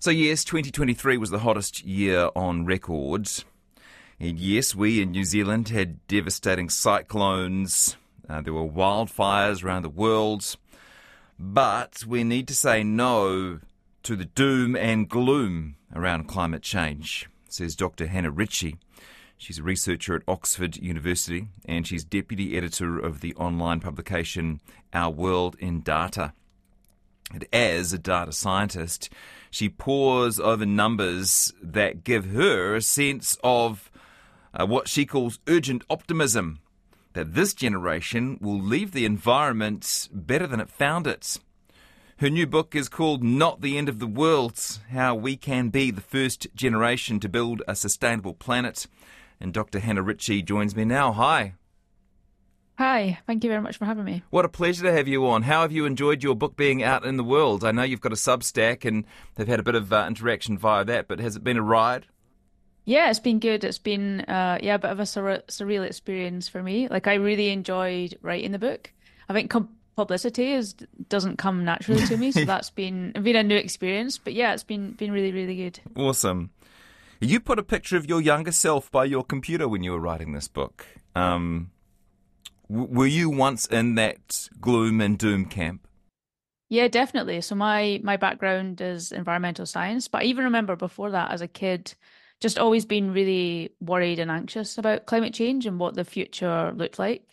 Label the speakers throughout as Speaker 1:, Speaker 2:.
Speaker 1: So, yes, 2023 was the hottest year on record. And yes, we in New Zealand had devastating cyclones. Uh, there were wildfires around the world. But we need to say no to the doom and gloom around climate change, says Dr. Hannah Ritchie. She's a researcher at Oxford University and she's deputy editor of the online publication Our World in Data. And as a data scientist, she pores over numbers that give her a sense of uh, what she calls urgent optimism that this generation will leave the environment better than it found it. Her new book is called Not the End of the World How We Can Be the First Generation to Build a Sustainable Planet. And Dr. Hannah Ritchie joins me now. Hi.
Speaker 2: Hi, thank you very much for having me.
Speaker 1: What a pleasure to have you on. How have you enjoyed your book being out in the world? I know you've got a Substack and they've had a bit of uh, interaction via that, but has it been a ride?
Speaker 2: Yeah, it's been good. It's been uh, yeah, a bit of a sur- surreal experience for me. Like I really enjoyed writing the book. I think com- publicity is doesn't come naturally to me, so that's been been a new experience. But yeah, it's been been really really good.
Speaker 1: Awesome. You put a picture of your younger self by your computer when you were writing this book. Um, were you once in that gloom and doom camp?
Speaker 2: Yeah, definitely. So my my background is environmental science, but I even remember before that as a kid just always been really worried and anxious about climate change and what the future looked like.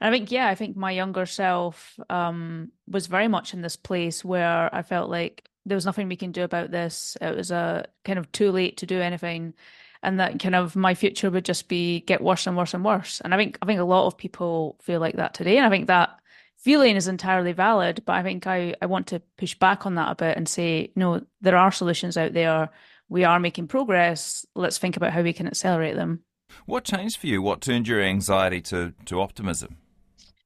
Speaker 2: And I think, yeah, I think my younger self um, was very much in this place where I felt like there was nothing we can do about this. It was a kind of too late to do anything and that kind of my future would just be get worse and worse and worse. And I think I think a lot of people feel like that today, and I think that feeling is entirely valid. But I think I I want to push back on that a bit and say no, there are solutions out there. We are making progress. Let's think about how we can accelerate them.
Speaker 1: What changed for you? What turned your anxiety to to optimism?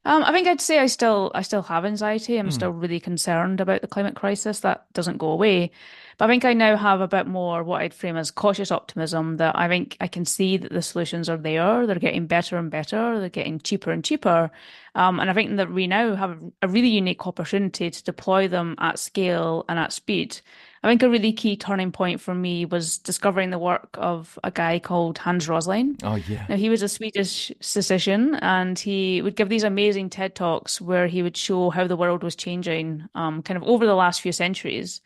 Speaker 2: Um, I think I'd say I still I still have anxiety. I'm mm. still really concerned about the climate crisis. That doesn't go away. But I think I now have a bit more what I'd frame as cautious optimism that I think I can see that the solutions are there. They're getting better and better. They're getting cheaper and cheaper. Um, and I think that we now have a really unique opportunity to deploy them at scale and at speed. I think a really key turning point for me was discovering the work of a guy called Hans Rosling.
Speaker 1: Oh, yeah.
Speaker 2: Now, he was a Swedish physician and he would give these amazing TED Talks where he would show how the world was changing um, kind of over the last few centuries.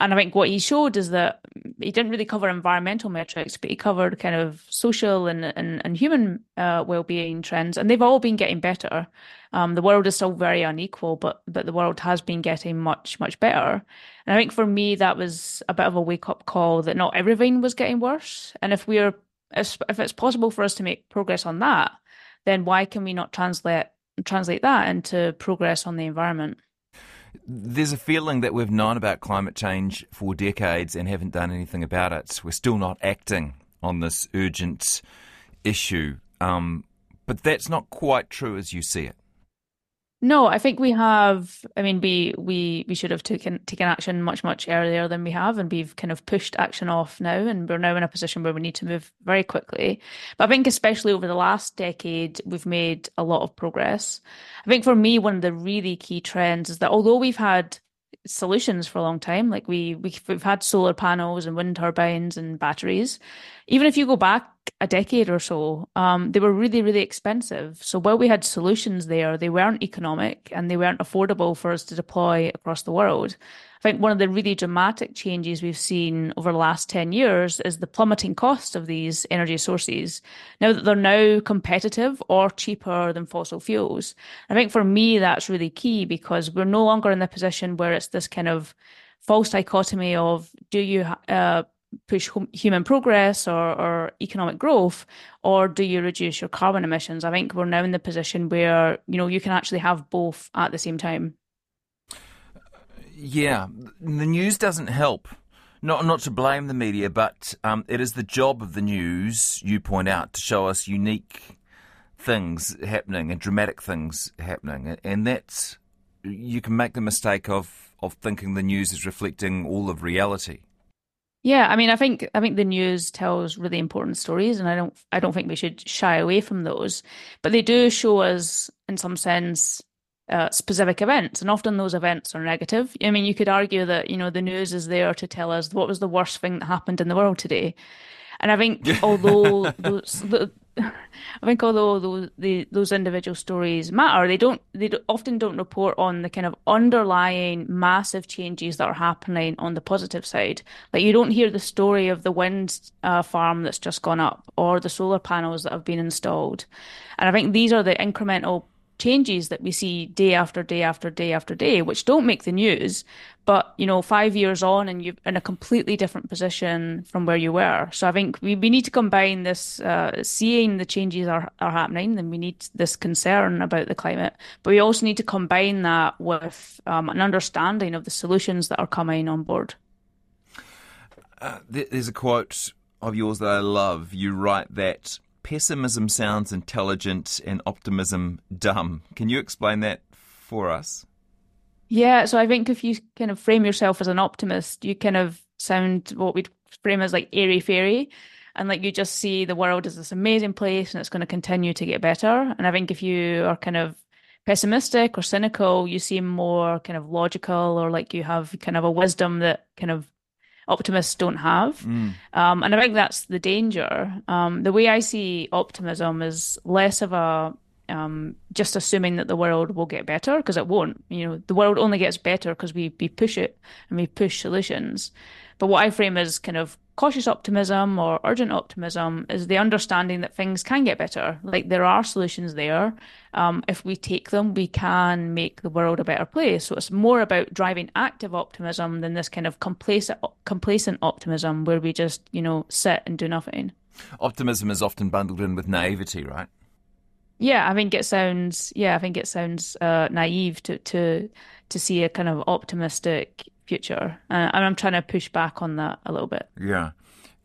Speaker 2: And I think what he showed is that he didn't really cover environmental metrics, but he covered kind of social and and, and human uh, well-being trends, and they've all been getting better. Um, the world is still very unequal, but but the world has been getting much much better. And I think for me that was a bit of a wake-up call that not everything was getting worse, and if we're if, if it's possible for us to make progress on that, then why can we not translate translate that into progress on the environment?
Speaker 1: There's a feeling that we've known about climate change for decades and haven't done anything about it. We're still not acting on this urgent issue. Um, but that's not quite true as you see it.
Speaker 2: No, I think we have. I mean, we we we should have taken taken action much much earlier than we have, and we've kind of pushed action off now, and we're now in a position where we need to move very quickly. But I think, especially over the last decade, we've made a lot of progress. I think for me, one of the really key trends is that although we've had solutions for a long time. Like we, we we've had solar panels and wind turbines and batteries. Even if you go back a decade or so, um, they were really really expensive. So while we had solutions there, they weren't economic and they weren't affordable for us to deploy across the world. I think one of the really dramatic changes we've seen over the last 10 years is the plummeting cost of these energy sources. Now that they're now competitive or cheaper than fossil fuels. I think for me, that's really key because we're no longer in the position where it's this kind of false dichotomy of do you uh, push human progress or, or economic growth, or do you reduce your carbon emissions? I think we're now in the position where you know you can actually have both at the same time.
Speaker 1: Yeah, the news doesn't help. Not not to blame the media, but um, it is the job of the news. You point out to show us unique things happening and dramatic things happening, and that's you can make the mistake of of thinking the news is reflecting all of reality.
Speaker 2: Yeah, I mean, I think I think the news tells really important stories, and I don't I don't think we should shy away from those. But they do show us, in some sense, uh, specific events, and often those events are negative. I mean, you could argue that you know the news is there to tell us what was the worst thing that happened in the world today, and I think although those, the, I think although those the, those individual stories matter, they don't they often don't report on the kind of underlying massive changes that are happening on the positive side. Like you don't hear the story of the wind uh, farm that's just gone up or the solar panels that have been installed, and I think these are the incremental changes that we see day after day after day after day, which don't make the news, but you know, five years on and you're in a completely different position from where you were. So I think we, we need to combine this uh, seeing the changes are, are happening, and we need this concern about the climate, but we also need to combine that with um, an understanding of the solutions that are coming on board.
Speaker 1: Uh, there's a quote of yours that I love. You write that pessimism sounds intelligent and optimism dumb. Can you explain that for us?
Speaker 2: Yeah, so I think if you kind of frame yourself as an optimist, you kind of sound what we'd frame as like airy fairy. And like you just see the world as this amazing place and it's going to continue to get better. And I think if you are kind of pessimistic or cynical, you seem more kind of logical or like you have kind of a wisdom that kind of optimists don't have. Mm. Um, and I think that's the danger. Um, the way I see optimism is less of a um, just assuming that the world will get better because it won't. You know, the world only gets better because we we push it and we push solutions. But what I frame as kind of cautious optimism or urgent optimism is the understanding that things can get better. Like there are solutions there. Um, if we take them, we can make the world a better place. So it's more about driving active optimism than this kind of complacent, complacent optimism where we just, you know, sit and do nothing.
Speaker 1: Optimism is often bundled in with naivety, right?
Speaker 2: Yeah, I think it sounds. Yeah, I think it sounds uh, naive to to to see a kind of optimistic future. Uh, and I'm trying to push back on that a little bit.
Speaker 1: Yeah.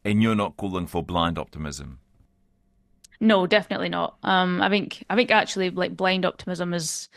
Speaker 1: And you're not calling for blind optimism.
Speaker 2: No, definitely not. Um, I think I think actually like blind optimism is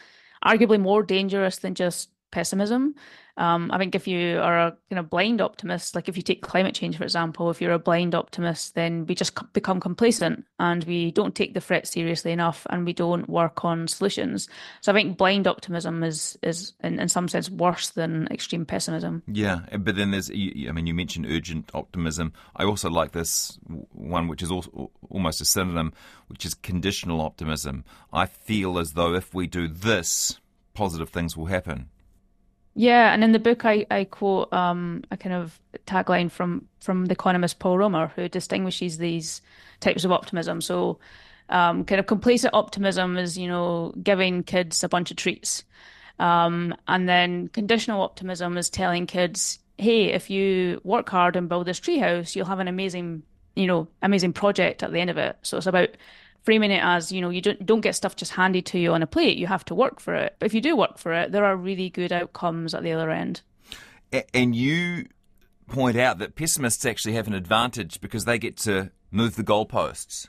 Speaker 2: arguably more dangerous than just pessimism. Um, I think if you are a blind optimist, like if you take climate change, for example, if you're a blind optimist, then we just become complacent and we don't take the threat seriously enough and we don't work on solutions. So I think blind optimism is, is in, in some sense worse than extreme pessimism.
Speaker 1: Yeah, but then there's, I mean, you mentioned urgent optimism. I also like this one, which is also almost a synonym, which is conditional optimism. I feel as though if we do this, positive things will happen.
Speaker 2: Yeah, and in the book, I, I quote um, a kind of tagline from from the economist Paul Romer, who distinguishes these types of optimism. So, um, kind of complacent optimism is you know giving kids a bunch of treats, um, and then conditional optimism is telling kids, hey, if you work hard and build this treehouse, you'll have an amazing you know amazing project at the end of it. So it's about framing it as you know you don't don't get stuff just handed to you on a plate. You have to work for it. But if you do work for it there are really good outcomes at the other end.
Speaker 1: And you point out that pessimists actually have an advantage because they get to move the goalposts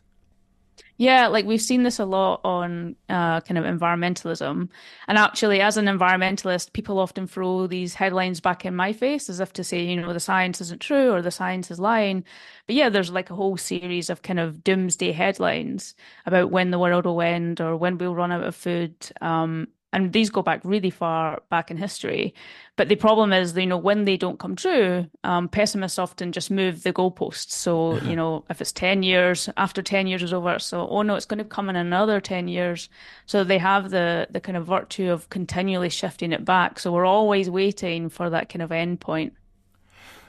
Speaker 2: yeah, like we've seen this a lot on uh, kind of environmentalism. And actually, as an environmentalist, people often throw these headlines back in my face as if to say, you know, the science isn't true or the science is lying. But yeah, there's like a whole series of kind of doomsday headlines about when the world will end or when we'll run out of food. Um, and these go back really far back in history. But the problem is, you know, when they don't come true, um, pessimists often just move the goalposts. So, you know, if it's 10 years, after 10 years is over, so, oh no, it's going to come in another 10 years. So they have the, the kind of virtue of continually shifting it back. So we're always waiting for that kind of end point.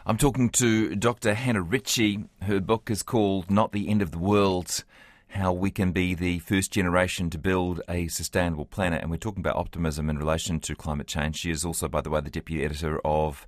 Speaker 1: I'm talking to Dr. Hannah Ritchie. Her book is called Not the End of the World how we can be the first generation to build a sustainable planet. And we're talking about optimism in relation to climate change. She is also, by the way, the deputy editor of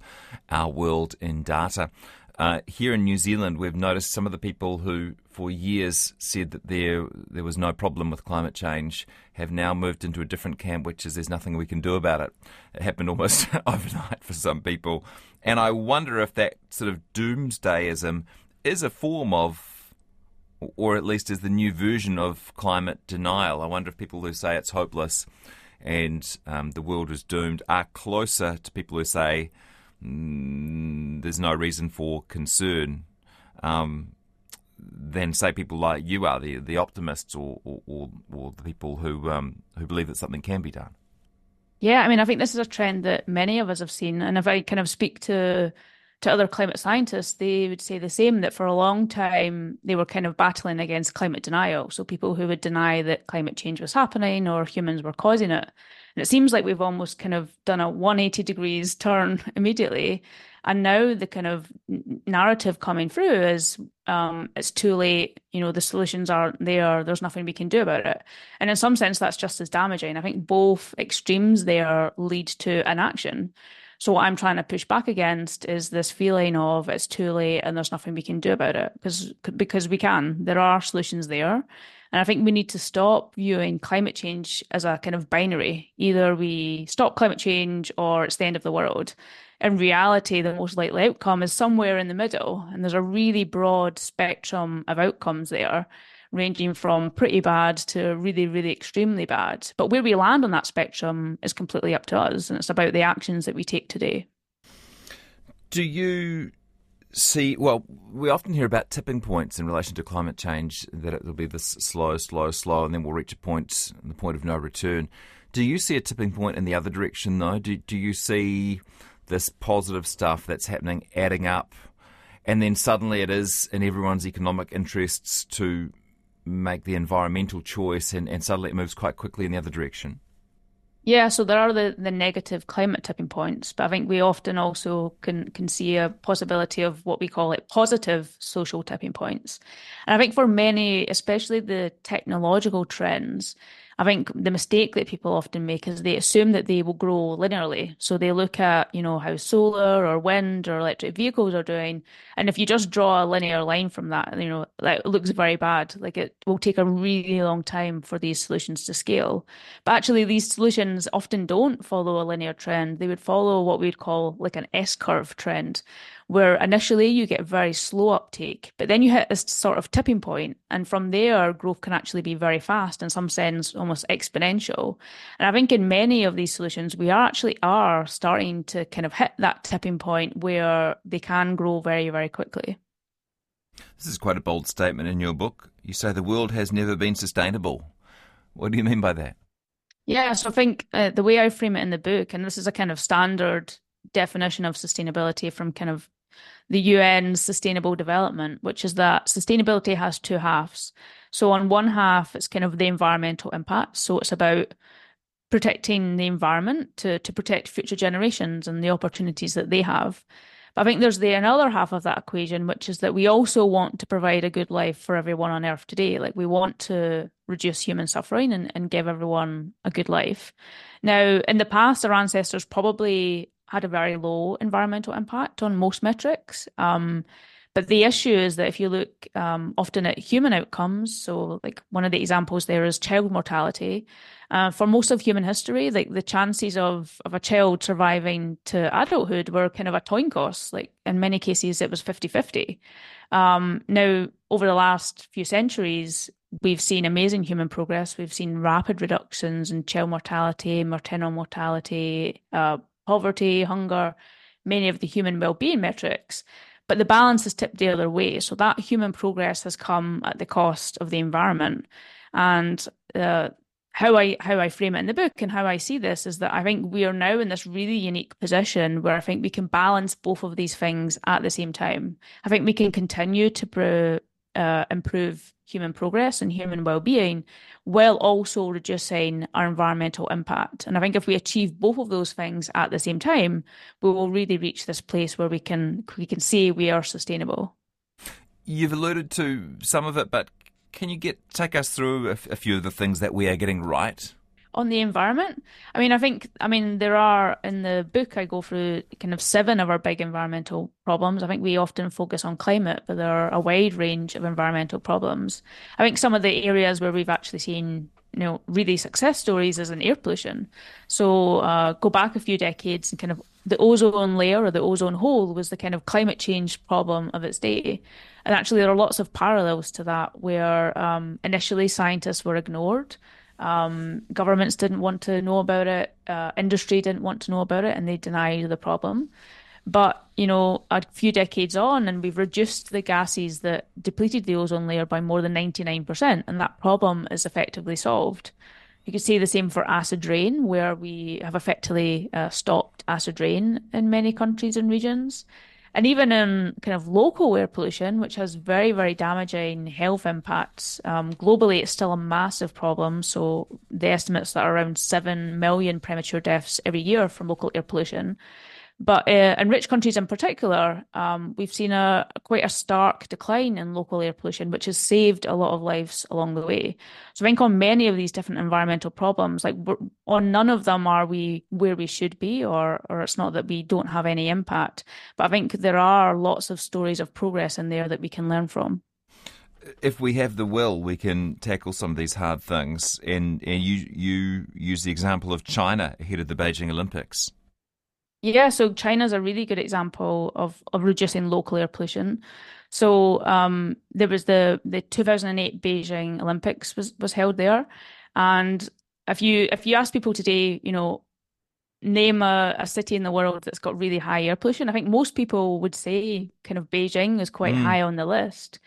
Speaker 1: Our World in Data. Uh, here in New Zealand, we've noticed some of the people who, for years, said that there there was no problem with climate change, have now moved into a different camp, which is there's nothing we can do about it. It happened almost overnight for some people, and I wonder if that sort of doomsdayism is a form of or at least is the new version of climate denial. I wonder if people who say it's hopeless and um, the world is doomed are closer to people who say mm, there's no reason for concern um, than, say, people like you are, the the optimists or or, or, the people who um, who believe that something can be done.
Speaker 2: Yeah, I mean, I think this is a trend that many of us have seen. And if I kind of speak to to other climate scientists, they would say the same that for a long time they were kind of battling against climate denial. So people who would deny that climate change was happening or humans were causing it. And it seems like we've almost kind of done a 180 degrees turn immediately. And now the kind of narrative coming through is um, it's too late, you know, the solutions aren't there, there's nothing we can do about it. And in some sense, that's just as damaging. I think both extremes there lead to inaction. So what I'm trying to push back against is this feeling of it's too late and there's nothing we can do about it because because we can. There are solutions there. And I think we need to stop viewing climate change as a kind of binary. Either we stop climate change or it's the end of the world. In reality, the most likely outcome is somewhere in the middle. And there's a really broad spectrum of outcomes there ranging from pretty bad to really, really extremely bad. But where we land on that spectrum is completely up to us, and it's about the actions that we take today.
Speaker 1: Do you see? Well, we often hear about tipping points in relation to climate change, that it will be this slow, slow, slow, and then we'll reach a point, the point of no return. Do you see a tipping point in the other direction, though? Do, do you see this positive stuff that's happening adding up? And then suddenly it is in everyone's economic interests to make the environmental choice and, and suddenly it moves quite quickly in the other direction?
Speaker 2: Yeah, so there are the, the negative climate tipping points, but I think we often also can can see a possibility of what we call it positive social tipping points. And I think for many, especially the technological trends, I think the mistake that people often make is they assume that they will grow linearly. So they look at, you know, how solar or wind or electric vehicles are doing. And if you just draw a linear line from that, you know, that looks very bad. Like it will take a really long time for these solutions to scale. But actually, these solutions often don't follow a linear trend. They would follow what we'd call like an S curve trend, where initially you get very slow uptake, but then you hit this sort of tipping point, and from there, growth can actually be very fast, in some sense, almost exponential. And I think in many of these solutions, we are actually are starting to kind of hit that tipping point where they can grow very, very quickly.
Speaker 1: This is quite a bold statement in your book. You say the world has never been sustainable. What do you mean by that?
Speaker 2: Yeah, so I think uh, the way I frame it in the book, and this is a kind of standard definition of sustainability from kind of the UN Sustainable Development, which is that sustainability has two halves. So, on one half, it's kind of the environmental impact. So, it's about protecting the environment to, to protect future generations and the opportunities that they have. But I think there's the another half of that equation, which is that we also want to provide a good life for everyone on Earth today. Like we want to reduce human suffering and, and give everyone a good life. Now, in the past, our ancestors probably had a very low environmental impact on most metrics. Um, but the issue is that if you look um, often at human outcomes, so like one of the examples there is child mortality. Uh, for most of human history, like the chances of of a child surviving to adulthood were kind of a coin toss. Like in many cases, it was 50-50. Um, now, over the last few centuries, we've seen amazing human progress. We've seen rapid reductions in child mortality, maternal mortality, uh, poverty, hunger, many of the human well-being metrics. But the balance has tipped the other way. So that human progress has come at the cost of the environment. And uh, how I how I frame it in the book and how I see this is that I think we are now in this really unique position where I think we can balance both of these things at the same time. I think we can continue to pro, uh, improve human progress and human well-being while also reducing our environmental impact. And i think if we achieve both of those things at the same time we will really reach this place where we can we can say we are sustainable.
Speaker 1: You've alluded to some of it but can you get take us through a, a few of the things that we are getting right
Speaker 2: on the environment. I mean, I think, I mean, there are in the book, I go through kind of seven of our big environmental problems. I think we often focus on climate, but there are a wide range of environmental problems. I think some of the areas where we've actually seen you know really success stories is in air pollution. So uh, go back a few decades and kind of the ozone layer or the ozone hole was the kind of climate change problem of its day. And actually, there are lots of parallels to that where um, initially scientists were ignored. Um, governments didn't want to know about it. Uh, industry didn't want to know about it, and they denied the problem. But you know, a few decades on, and we've reduced the gases that depleted the ozone layer by more than ninety nine percent, and that problem is effectively solved. You could say the same for acid rain, where we have effectively uh, stopped acid rain in many countries and regions. And even in kind of local air pollution, which has very, very damaging health impacts, um, globally, it's still a massive problem. So the estimates that are around 7 million premature deaths every year from local air pollution. But uh, in rich countries in particular, um, we've seen a quite a stark decline in local air pollution, which has saved a lot of lives along the way. So I think on many of these different environmental problems, like on none of them are we where we should be, or or it's not that we don't have any impact. But I think there are lots of stories of progress in there that we can learn from
Speaker 1: if we have the will, we can tackle some of these hard things. And, and you you use the example of China ahead of the Beijing Olympics.
Speaker 2: Yeah, so China's a really good example of of reducing local air pollution. So um, there was the the 2008 Beijing Olympics was was held there, and if you if you ask people today, you know, name a, a city in the world that's got really high air pollution, I think most people would say kind of Beijing is quite mm. high on the list.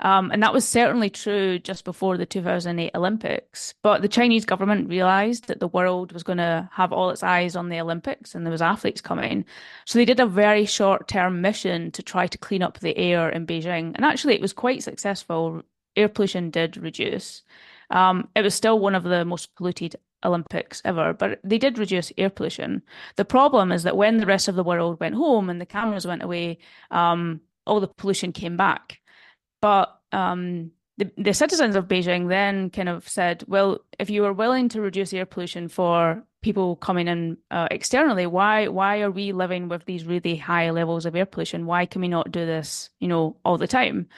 Speaker 2: Um, and that was certainly true just before the 2008 Olympics. But the Chinese government realized that the world was going to have all its eyes on the Olympics and there was athletes coming. So they did a very short term mission to try to clean up the air in Beijing. And actually, it was quite successful. Air pollution did reduce. Um, it was still one of the most polluted Olympics ever, but they did reduce air pollution. The problem is that when the rest of the world went home and the cameras went away, um, all the pollution came back. But um, the, the citizens of Beijing then kind of said, well, if you are willing to reduce air pollution for people coming in uh, externally, why why are we living with these really high levels of air pollution? Why can we not do this, you know, all the time?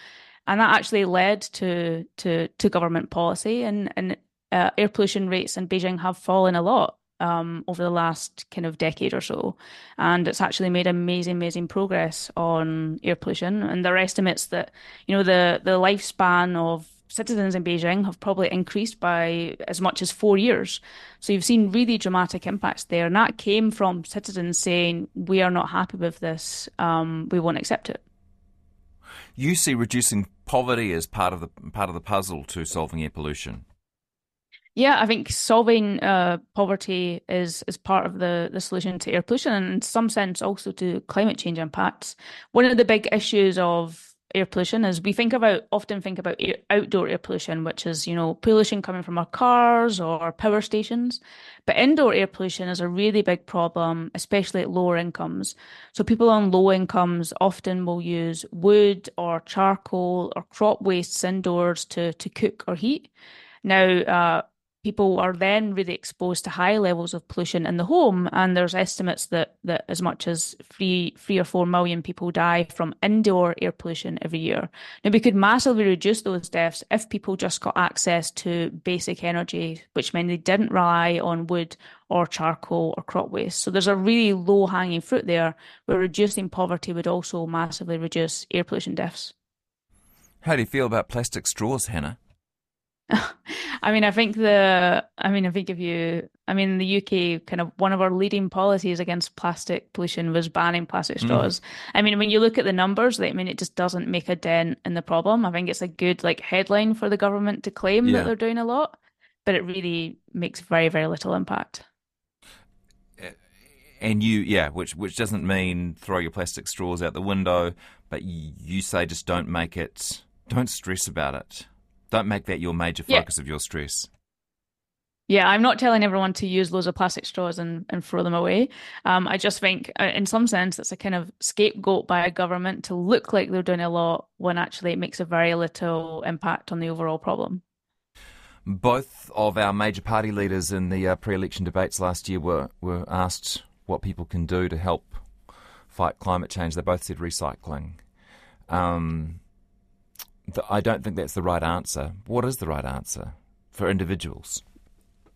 Speaker 2: And that actually led to to to government policy, and and uh, air pollution rates in Beijing have fallen a lot um, over the last kind of decade or so. And it's actually made amazing, amazing progress on air pollution. And there are estimates that, you know, the, the lifespan of citizens in Beijing have probably increased by as much as four years. So you've seen really dramatic impacts there. And that came from citizens saying, we are not happy with this, um, we won't accept it.
Speaker 1: You see reducing poverty as part of the part of the puzzle to solving air pollution.
Speaker 2: Yeah, I think solving uh, poverty is is part of the the solution to air pollution, and in some sense also to climate change impacts. One of the big issues of air pollution is we think about often think about air, outdoor air pollution, which is you know pollution coming from our cars or power stations. But indoor air pollution is a really big problem, especially at lower incomes. So people on low incomes often will use wood or charcoal or crop wastes indoors to to cook or heat. Now, uh, people are then really exposed to high levels of pollution in the home and there's estimates that that as much as three three or four million people die from indoor air pollution every year. Now we could massively reduce those deaths if people just got access to basic energy which meant they didn't rely on wood or charcoal or crop waste. So there's a really low hanging fruit there where reducing poverty would also massively reduce air pollution deaths.
Speaker 1: How do you feel about plastic straws hannah
Speaker 2: I mean, I think the, I mean, I think if you, I mean, the UK kind of one of our leading policies against plastic pollution was banning plastic mm. straws. Mm. I mean, when you look at the numbers, I mean, it just doesn't make a dent in the problem. I think it's a good like headline for the government to claim yeah. that they're doing a lot, but it really makes very, very little impact.
Speaker 1: And you, yeah, which which doesn't mean throw your plastic straws out the window, but you say just don't make it, don't stress about it. Don't make that your major focus yeah. of your stress.
Speaker 2: Yeah, I'm not telling everyone to use loads of plastic straws and, and throw them away. Um, I just think, uh, in some sense, it's a kind of scapegoat by a government to look like they're doing a lot when actually it makes a very little impact on the overall problem.
Speaker 1: Both of our major party leaders in the uh, pre-election debates last year were, were asked what people can do to help fight climate change. They both said recycling. Um, I don't think that's the right answer. What is the right answer for individuals?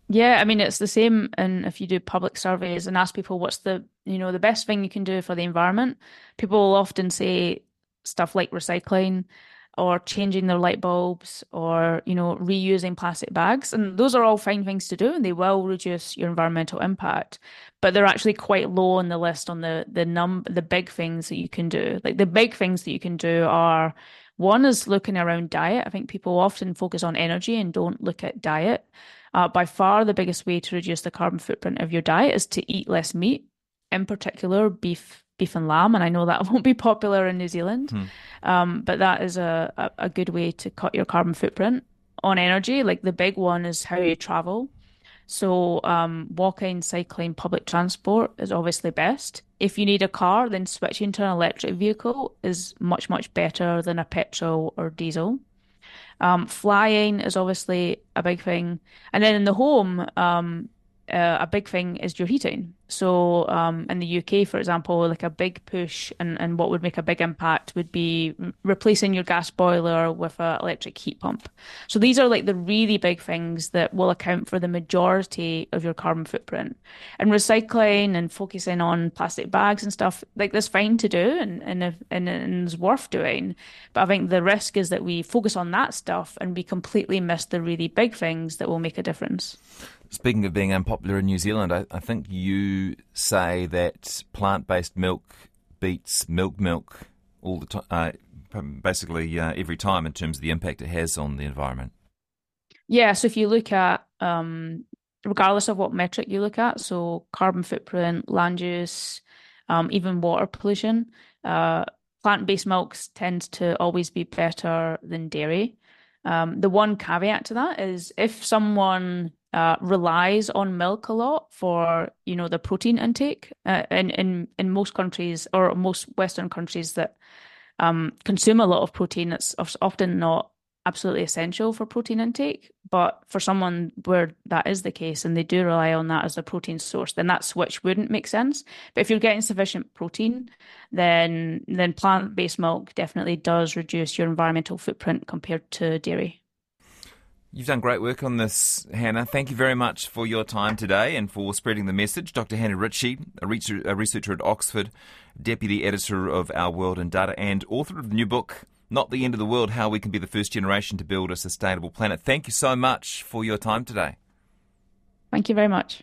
Speaker 2: Yeah, I mean it's the same and if you do public surveys and ask people what's the you know the best thing you can do for the environment, people will often say stuff like recycling or changing their light bulbs or you know reusing plastic bags and those are all fine things to do and they will reduce your environmental impact but they're actually quite low on the list on the the num the big things that you can do like the big things that you can do are One is looking around diet. I think people often focus on energy and don't look at diet. Uh, by far, the biggest way to reduce the carbon footprint of your diet is to eat less meat, in particular beef, beef and lamb. And I know that won't be popular in New Zealand, hmm. um, but that is a, a, a good way to cut your carbon footprint on energy. Like the big one is how you travel. So, um, walking, cycling, public transport is obviously best. If you need a car, then switching to an electric vehicle is much, much better than a petrol or diesel. Um, flying is obviously a big thing. And then in the home, um, uh, a big thing is your heating. So um, in the UK, for example, like a big push and, and what would make a big impact would be replacing your gas boiler with an electric heat pump. So these are like the really big things that will account for the majority of your carbon footprint. And recycling and focusing on plastic bags and stuff, like that's fine to do and, and, if, and, and is worth doing. But I think the risk is that we focus on that stuff and we completely miss the really big things that will make a difference.
Speaker 1: Speaking of being unpopular in New Zealand, I, I think you say that plant based milk beats milk milk all the time, uh, basically uh, every time in terms of the impact it has on the environment.
Speaker 2: Yeah, so if you look at, um, regardless of what metric you look at, so carbon footprint, land use, um, even water pollution, uh, plant based milks tend to always be better than dairy. Um, the one caveat to that is if someone uh, relies on milk a lot for you know the protein intake. Uh, in in in most countries or most Western countries that um, consume a lot of protein, it's often not absolutely essential for protein intake. But for someone where that is the case and they do rely on that as a protein source, then that switch wouldn't make sense. But if you're getting sufficient protein, then then plant based milk definitely does reduce your environmental footprint compared to dairy.
Speaker 1: You've done great work on this, Hannah. Thank you very much for your time today and for spreading the message. Dr. Hannah Ritchie, a researcher at Oxford, deputy editor of Our World in Data, and author of the new book, Not the End of the World How We Can Be the First Generation to Build a Sustainable Planet. Thank you so much for your time today.
Speaker 2: Thank you very much.